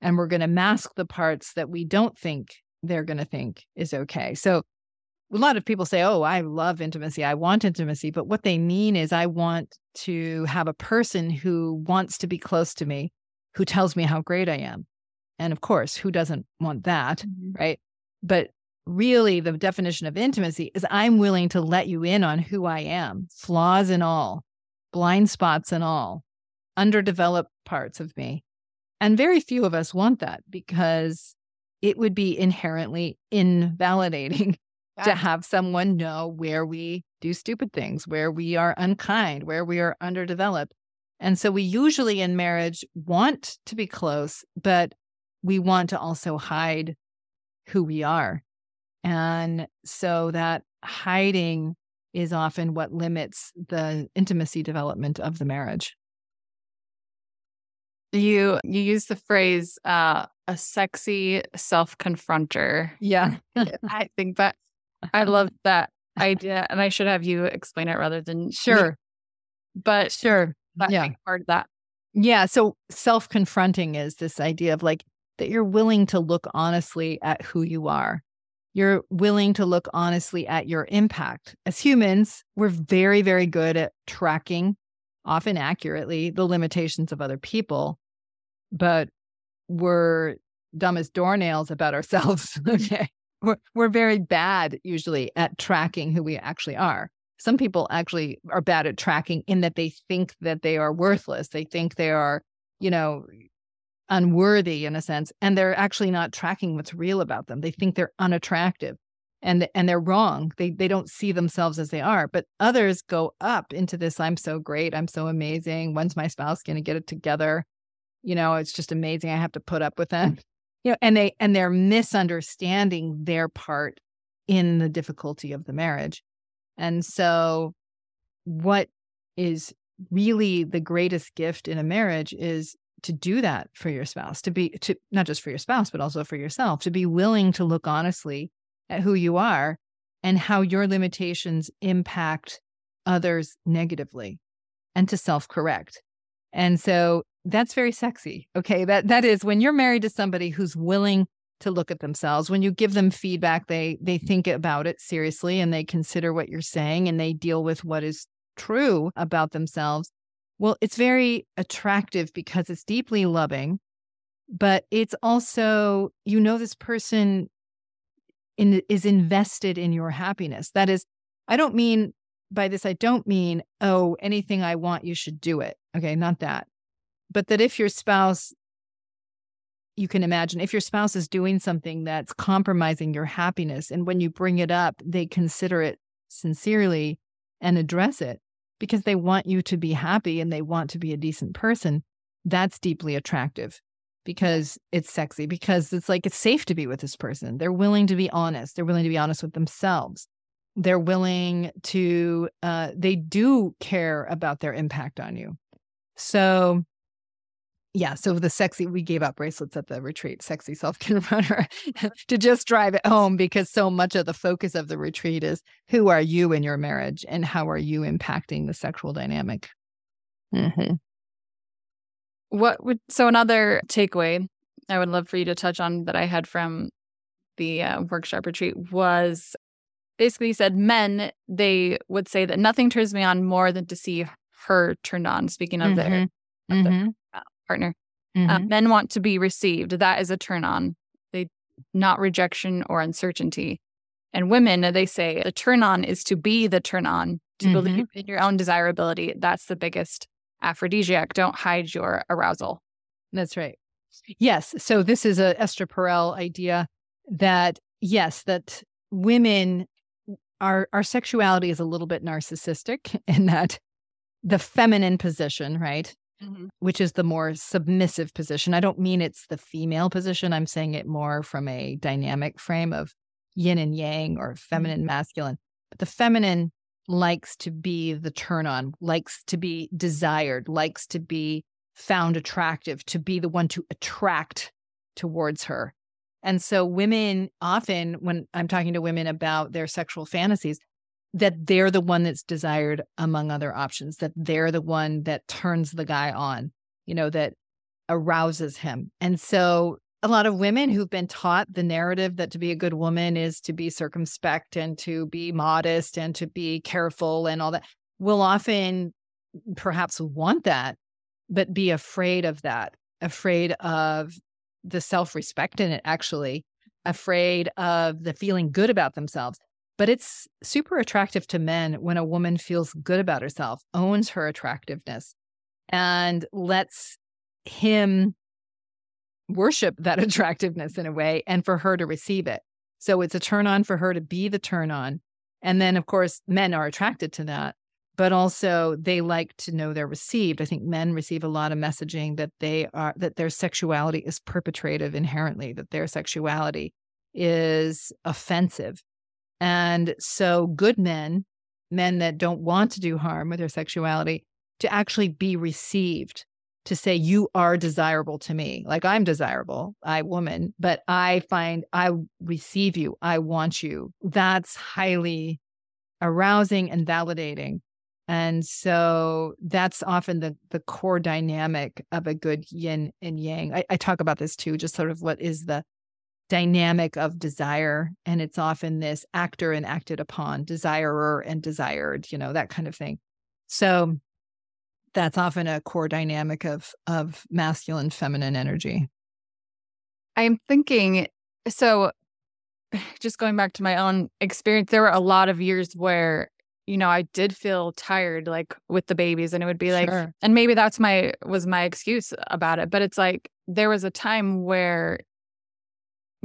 and we're going to mask the parts that we don't think they're going to think is okay. So a lot of people say, "Oh, I love intimacy. I want intimacy." But what they mean is I want to have a person who wants to be close to me, who tells me how great I am. And of course, who doesn't want that, mm-hmm. right? But really the definition of intimacy is I'm willing to let you in on who I am, flaws and all, blind spots and all, underdeveloped parts of me. And very few of us want that because it would be inherently invalidating yeah. to have someone know where we do stupid things, where we are unkind, where we are underdeveloped. And so we usually in marriage want to be close, but we want to also hide who we are. And so that hiding is often what limits the intimacy development of the marriage. You you use the phrase uh, a sexy self-confronter. Yeah. I think that I love that idea and I should have you explain it rather than Sure. Me. But sure. yeah. part of that. Yeah. So self confronting is this idea of like that you're willing to look honestly at who you are. You're willing to look honestly at your impact. As humans, we're very, very good at tracking, often accurately, the limitations of other people, but we're dumb as doornails about ourselves. okay. We're, we're very bad usually at tracking who we actually are. Some people actually are bad at tracking in that they think that they are worthless. They think they are, you know, unworthy in a sense, and they're actually not tracking what's real about them. They think they're unattractive and and they're wrong. They they don't see themselves as they are. But others go up into this I'm so great, I'm so amazing. When's my spouse going to get it together? You know, it's just amazing. I have to put up with them. You know, and they and they're misunderstanding their part in the difficulty of the marriage. And so, what is really the greatest gift in a marriage is to do that for your spouse, to be, to not just for your spouse, but also for yourself, to be willing to look honestly at who you are and how your limitations impact others negatively and to self correct. And so that's very sexy. Okay. That, that is when you're married to somebody who's willing to look at themselves when you give them feedback they they think about it seriously and they consider what you're saying and they deal with what is true about themselves well it's very attractive because it's deeply loving but it's also you know this person in, is invested in your happiness that is i don't mean by this i don't mean oh anything i want you should do it okay not that but that if your spouse you can imagine if your spouse is doing something that's compromising your happiness and when you bring it up they consider it sincerely and address it because they want you to be happy and they want to be a decent person that's deeply attractive because it's sexy because it's like it's safe to be with this person. They're willing to be honest. They're willing to be honest with themselves. They're willing to uh, they do care about their impact on you. So yeah, so the sexy we gave up bracelets at the retreat, sexy self confronter, to just drive it home because so much of the focus of the retreat is who are you in your marriage and how are you impacting the sexual dynamic. Mm-hmm. What would so another takeaway I would love for you to touch on that I had from the uh, workshop retreat was basically said men they would say that nothing turns me on more than to see her turned on. Speaking of mm-hmm. their, of mm-hmm partner. Uh, mm-hmm. Uh, men want to be received. That is a turn on. They not rejection or uncertainty. And women, they say the turn on is to be the turn on, to mm-hmm. believe in your own desirability. That's the biggest aphrodisiac. Don't hide your arousal. That's right. Yes. So this is a Esther Perel idea that yes, that women our our sexuality is a little bit narcissistic in that the feminine position, right, Mm-hmm. which is the more submissive position. I don't mean it's the female position. I'm saying it more from a dynamic frame of yin and yang or feminine, mm-hmm. masculine. But the feminine likes to be the turn on, likes to be desired, likes to be found attractive, to be the one to attract towards her. And so, women often, when I'm talking to women about their sexual fantasies, that they're the one that's desired among other options, that they're the one that turns the guy on, you know, that arouses him. And so a lot of women who've been taught the narrative that to be a good woman is to be circumspect and to be modest and to be careful and all that will often perhaps want that, but be afraid of that, afraid of the self respect in it, actually, afraid of the feeling good about themselves. But it's super attractive to men when a woman feels good about herself, owns her attractiveness, and lets him worship that attractiveness in a way and for her to receive it. So it's a turn on for her to be the turn on. And then, of course, men are attracted to that, but also they like to know they're received. I think men receive a lot of messaging that they are, that their sexuality is perpetrative inherently, that their sexuality is offensive. And so, good men, men that don't want to do harm with their sexuality, to actually be received to say you are desirable to me. Like i'm desirable i woman but i find i receive you i want you. That's highly arousing and validating. And so that's often the the core dynamic of a good yin and yang. I, I talk about this too just sort of what is the dynamic of desire and it's often this actor and acted upon desirer and desired you know that kind of thing so that's often a core dynamic of of masculine feminine energy i'm thinking so just going back to my own experience there were a lot of years where you know i did feel tired like with the babies and it would be like Sure. and maybe that's my was my excuse about it but it's like there was a time where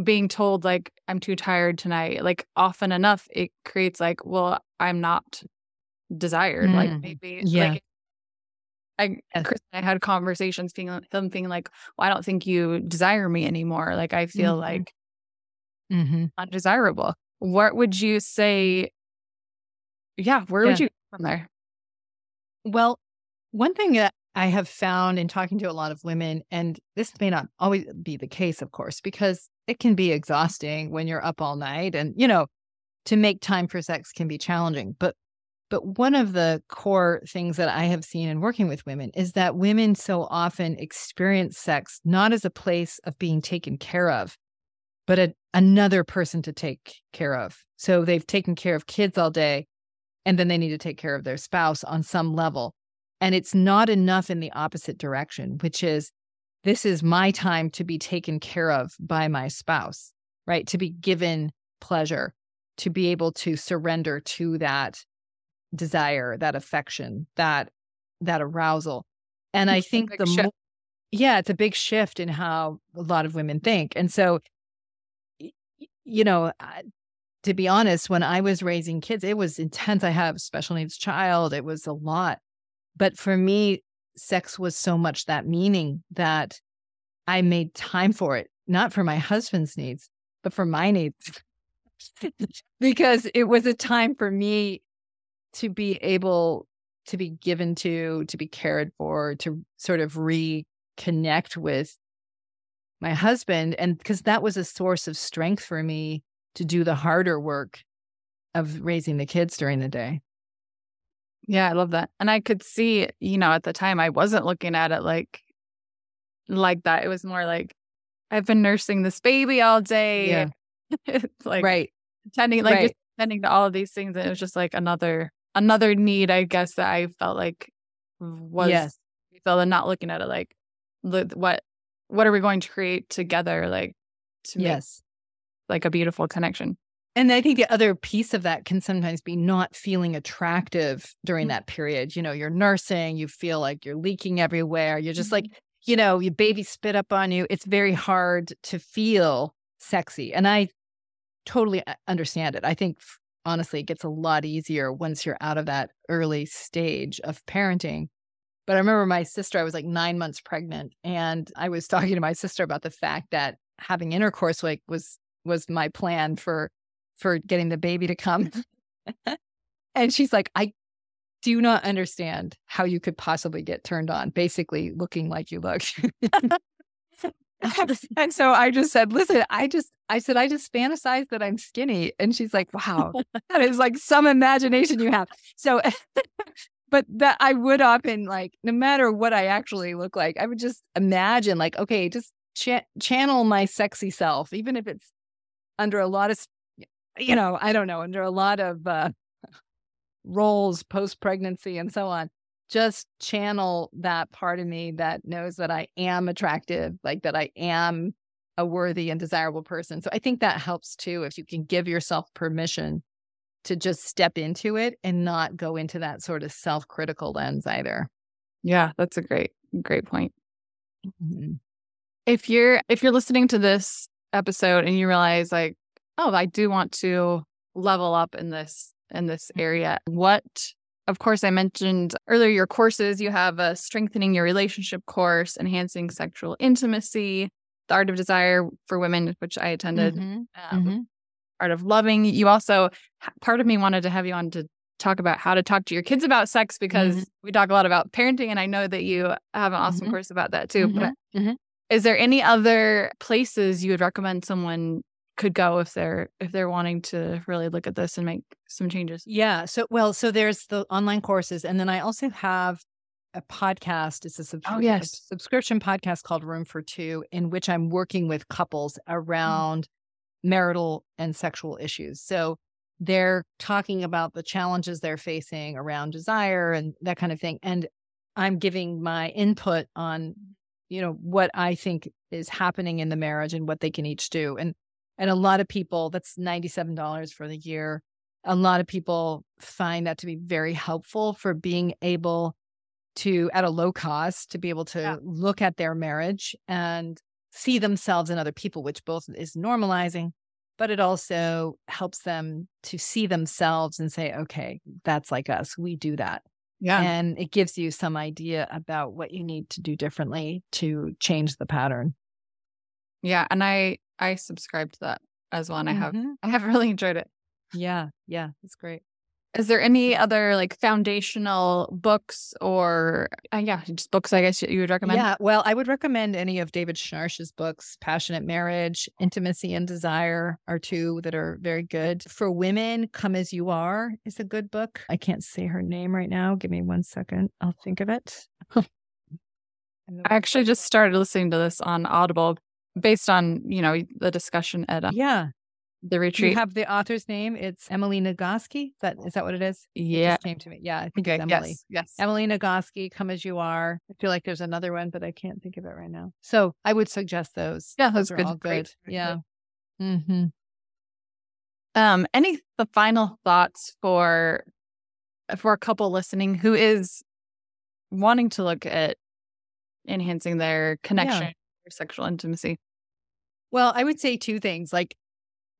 being told like i'm too tired tonight like often enough it creates like well i'm not desired like Mm. maybe Yeah. like I Yes. Chris and I had conversations feeling him thinking like, well, I don't think you desire me anymore. Like I feel Mhm. like mm-hmm. undesirable. What would you say? Yeah, where would you go from there? Well, one thing that I have found in talking to a lot of women, and this may not always be the case, of course, because it can be exhausting when you're up all night and, you know, to make time for sex can be challenging. But but one of the core things that I have seen in working with women is that women so often experience sex not as a place of being taken care of, but a, another person to take care of. So they've taken care of kids all day and then they need to take care of their spouse on some level. And it's not enough in the opposite direction, which is this is my time to be taken care of by my spouse, right? To be given pleasure, to be able to surrender to that desire, that affection, that that arousal. And I It's a think the shift. yeah, it's a big shift in how a lot of women think. And so you know, to be honest, when I was raising kids, it was intense. I have a special needs child. It was a lot. But for me, sex was so much that meaning that I made time for it, not for my husband's needs, but for my needs. because it was a time for me to be able to be given to, to be cared for, to sort of reconnect with my husband. And because that was a source of strength for me to do the harder work of raising the kids during the day. Yeah, I love that. And I could see, you know, at the time I wasn't looking at it like like that. It was more like I've been nursing this baby all day. Yeah. it's like right. tending like Right. just tending to all of these things. And it was just like another another need, I guess, that I felt like was Yes. felt and not looking at it like what what are we going to create together like to make Yes. like a beautiful connection. And I think the other piece of that can sometimes be not feeling attractive during Mhm. that period. You know, you're nursing, you feel like you're leaking everywhere. You're just like, Mm-hmm. you know, your baby spit up on you. It's very hard to feel sexy. And I totally understand it. I think, honestly, it gets a lot easier once you're out of that early stage of parenting. But I remember my sister, I was like nine months pregnant, and I was talking to my sister about the fact that having intercourse like was was my plan for for getting the baby to come. and she's like, I do not understand how you could possibly get turned on, basically looking like you look. and so I just said, listen, I just, I said, I just fantasize that I'm skinny. And she's like, wow, that is like some imagination you have. So, but that I would often like, no matter what I actually look like, I would just imagine, like, okay, just cha- channel my sexy self, even if it's under a lot of, you know, I don't know, under a lot of uh, roles post pregnancy and so on. Just channel that part of me that knows that I am attractive, like that I am a worthy and desirable person. So I think that helps too if you can give yourself permission to just step into it and not go into that sort of self-critical lens either. Yeah, that's a great great point. Mm-hmm. If you're if you're listening to this episode and you realize like, oh, I do want to level up in this in this Mm-hmm. area, what of course I mentioned earlier your courses, you have a strengthening your relationship course, enhancing sexual intimacy, the art of desire for women, which I attended, Mhm. um, Mhm. art of loving. You also part of me wanted to have you on to talk about how to talk to your kids about sex because Mhm. we talk a lot about parenting and I know that you have an awesome Mhm. course about that too. But Mhm. Mhm. is there any other places you would recommend someone could go if they're if they're wanting to really look at this and make some changes? Yeah. So, well, so there's the online courses. And then I also have a podcast. It's a, subs- Oh, a subscription podcast called Room for Two, in which I'm working with couples Mm. around marital and sexual issues. So they're talking about the challenges they're facing around desire and that kind of thing. And I'm giving my input on, you know, what I think is happening in the marriage and what they can each do. And and a lot of people, that's $97 for the year. A lot of people find that to be very helpful for being able to, at a low cost, to be able to Yeah. look at their marriage and see themselves in other people, which both is normalizing, but it also helps them to see themselves and say, okay, that's like us. We do that. Yeah. And it gives you some idea about what you need to do differently to change the pattern. Yeah. And I I subscribe to that as well. And I have Mhm. I have really enjoyed it. Yeah. Yeah. That's great. Is there any other like foundational books or uh, yeah, just books I guess you would recommend? Yeah, well, I would recommend any of David Schnarch's books. Passionate Marriage, Intimacy and Desire are two that are very good. For women, Come As You Are is a good book. I can't say her name right now. Give me one second. I'll think of it. I actually just started listening to this on Audible based on, you know, the discussion at uh, yeah. the retreat. you have the author's name? It's Emily Nagoski. That is that what it is? It yeah. just came to me. Yeah, I think Okay. it's Emily. Yes. Yes. Emily Nagoski, Come As You Are. I feel like there's another one, but I can't think of it right now. So I would suggest those. Yeah, that's Those are good. all Great. good. Great. Yeah. Mm-hmm. Um, any the final thoughts for for a couple listening who is wanting to look at enhancing their connection or sexual intimacy? Well, I would say two things. Like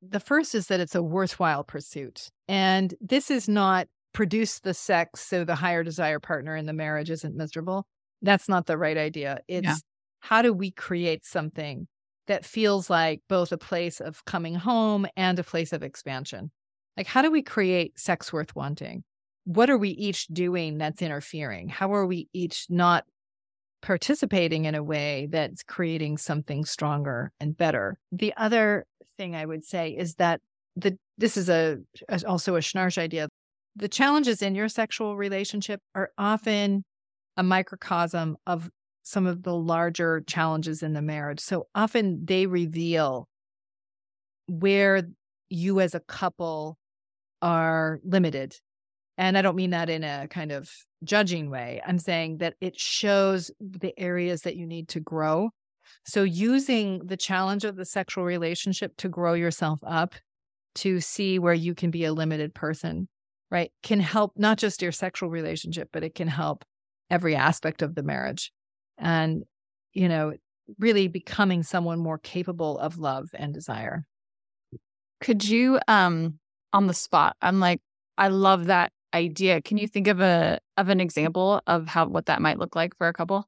the first is that it's a worthwhile pursuit. And this is not produce the sex so the higher desire partner in the marriage isn't miserable. That's not the right idea. It's Yeah. how do we create something that feels like both a place of coming home and a place of expansion? Like, how do we create sex worth wanting? What are we each doing that's interfering? How are we each not participating in a way that's creating something stronger and better. The other thing I would say is that the this is a, a- also a Schnarch idea. The challenges in your sexual relationship are often a microcosm of some of the larger challenges in the marriage. So often they reveal where you as a couple are limited. And I don't mean that in a kind of judging way. I'm saying that it shows the areas that you need to grow. So, using the challenge of the sexual relationship to grow yourself up, to see where you can be a limited person, right, can help not just your sexual relationship, but it can help every aspect of the marriage. And, you know, really becoming someone more capable of love and desire. Could you um on the spot? I'm like, I love that idea. Can you think of a of an example of how what that might look like for a couple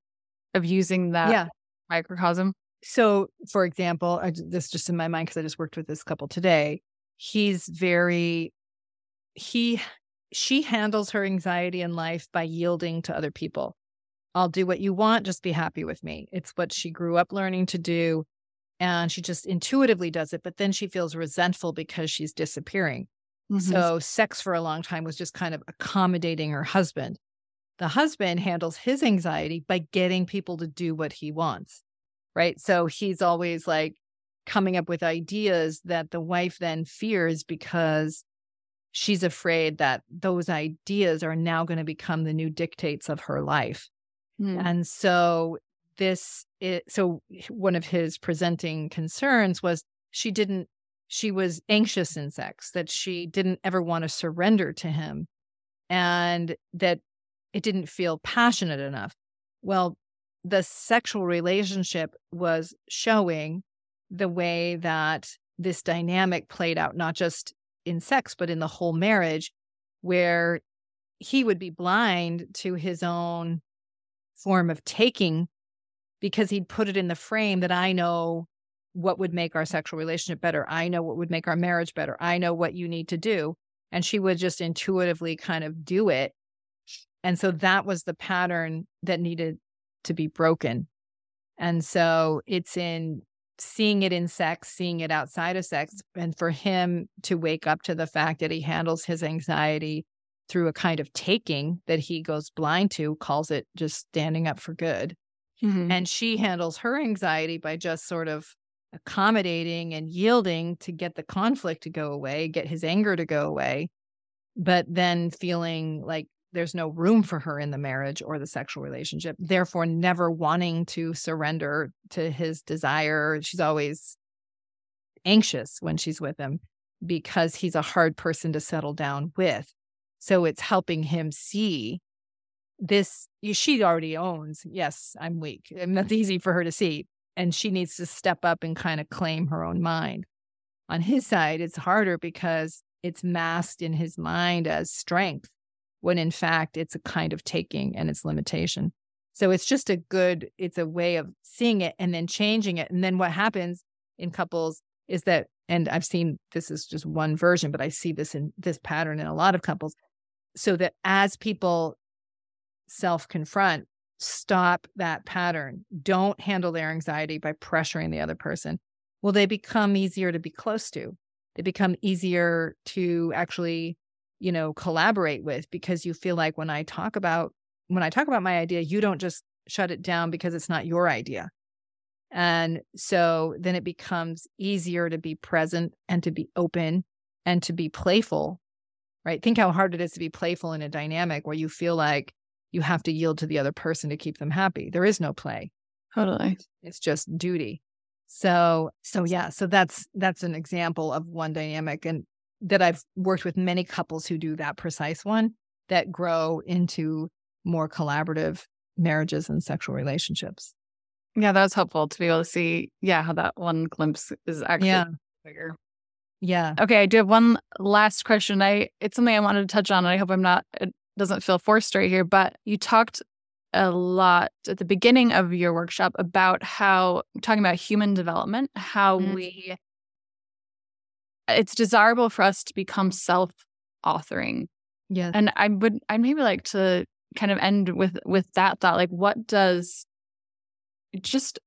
of using that yeah. microcosm? So, for example, I, this just in my mind because I just worked with this couple today. He's very, he, she handles her anxiety in life by yielding to other people. I'll do what you want, just be happy with me. It's what she grew up learning to do. And she just intuitively does it. But then she feels resentful because she's disappearing. Mm-hmm. So, sex for a long time was just kind of accommodating her husband. The husband handles his anxiety by getting people to do what he wants, right? So, he's always like coming up with ideas that the wife then fears because she's afraid that those ideas are now going to become the new dictates of her life. Mhm. And so this is, so one of his presenting concerns was she didn't she was anxious in sex that she didn't ever want to surrender to him and that it didn't feel passionate enough. Well the sexual relationship was showing the way that this dynamic played out not just in sex but in the whole marriage where he would be blind to his own form of taking because he'd put it in the frame that I know what would make our sexual relationship better. I know what would make our marriage better. I know what you need to do. And she would just intuitively kind of do it. And so that was the pattern that needed to be broken. And so it's in seeing it in sex, seeing it outside of sex, and for him to wake up to the fact that he handles his anxiety through a kind of taking that he goes blind to, calls it just standing up for good. Mm-hmm. And she handles her anxiety by just sort of accommodating and yielding to get the conflict to go away, get his anger to go away, but then feeling like there's no room for her in the marriage or the sexual relationship, therefore, never wanting to surrender to his desire. She's always anxious when she's with him because he's a hard person to settle down with. So it's helping him see this she already owns yes i'm weak and that's easy for her to see and she needs to step up and kind of claim her own mind. On his side it's harder because it's masked in his mind as strength when in fact it's a kind of taking and its limitation. So it's just a good it's a way of seeing it and then changing it. And then what happens in couples is that and i've seen this is just one version but i see this in this pattern in a lot of couples so that as people self confront, stop that pattern. Don't handle their anxiety by pressuring the other person. Will they become easier to be close to. They become easier to actually, you know, collaborate with because you feel like when I talk about when I talk about my idea, you don't just shut it down because it's not your idea. And so then it becomes easier to be present and to be open and to be playful, right? Think how hard it is to be playful in a dynamic where you feel like you have to yield to the other person to keep them happy. There is no play. Totally. It's just duty. So, so yeah, so that's that's an example of one dynamic and that I've worked with many couples who do that precise one that grow into more collaborative marriages and sexual relationships. Yeah, that's helpful to be able to see, yeah, how that one glimpse is actually yeah. bigger. Yeah. Okay, I do have one last question. I it's something I wanted to touch on, and I hope I'm not uh, doesn't feel forced right here, but you talked a lot at the beginning of your workshop about how talking about human development, how mm-hmm. we it's desirable for us to become self-authoring. Yeah. And I would I'd maybe like to kind of end with with that thought. Like what does just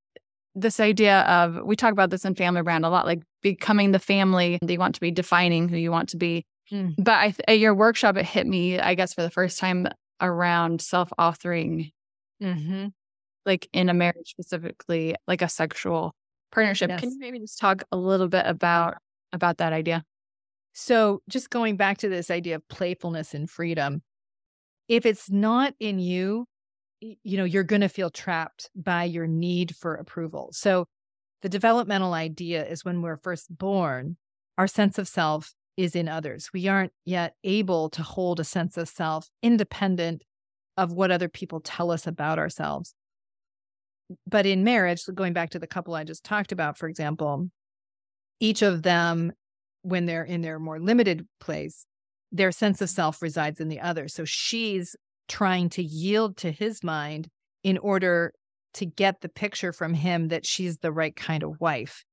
this idea of we talk about this in family brand a lot, like becoming the family that you want to be, defining who you want to be, Mm. But I, at your workshop, it hit me, I guess, for the first time around self authoring, mm-hmm. like in a marriage specifically, like a sexual partnership. Yes. Can you maybe just talk a little bit about about that idea? So, just going back to this idea of playfulness and freedom, if it's not in you, you know, you're going to feel trapped by your need for approval. So, the developmental idea is when we're first born, our sense of self is in others. We aren't yet able to hold a sense of self independent of what other people tell us about ourselves. But in marriage, going back to the couple I just talked about, for example, each of them, when they're in their more limited place, their sense of self resides in the other. So she's trying to yield to his mind in order to get the picture from him that she's the right kind of wife.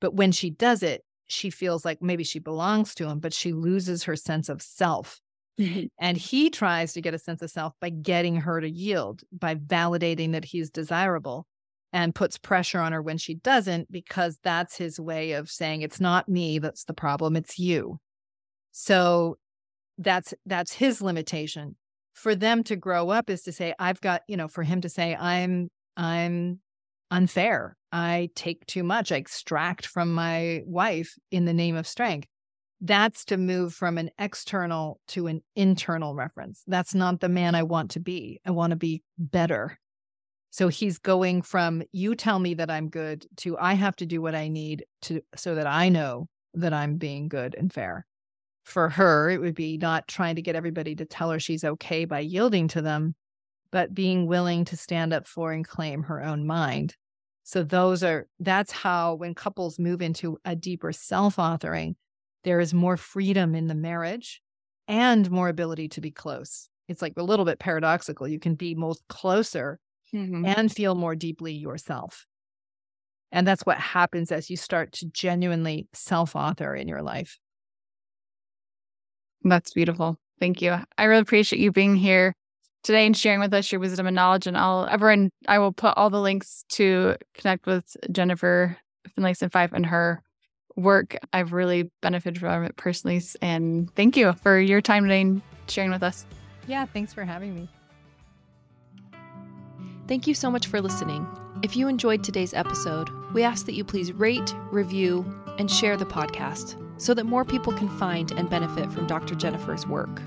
But when she does it, she feels like maybe she belongs to him, but she loses her sense of self. Mm-hmm. And he tries to get a sense of self by getting her to yield, by validating that he's desirable and puts pressure on her when she doesn't, because that's his way of saying, it's not me that's the problem, it's you. So that's that's his limitation. For them to grow up is to say, I've got, you know, for him to say, I'm I'm unfair. I take too much. I extract from my wife in the name of strength. That's to move from an external to an internal reference. That's not the man I want to be. I want to be better. So he's going from you tell me that I'm good to I have to do what I need to so that I know that I'm being good and fair. For her, it would be not trying to get everybody to tell her she's okay by yielding to them, but being willing to stand up for and claim her own mind. So those are that's how when couples move into a deeper self-authoring, there is more freedom in the marriage and more ability to be close. It's like a little bit paradoxical. You can be most closer mm-hmm. and feel more deeply yourself. And that's what happens as you start to genuinely self author in your life. That's beautiful. Thank you. I really appreciate you being here today and sharing with us your wisdom and knowledge. And I'll everyone I will put all the links to connect with Jennifer Finlayson Fife and her work. I've really benefited from it personally. And thank you for your time today and sharing with us. Yeah, thanks for having me. Thank you so much for listening. If you enjoyed today's episode, we ask that you please rate, review, and share the podcast so that more people can find and benefit from Dr. Jennifer's work.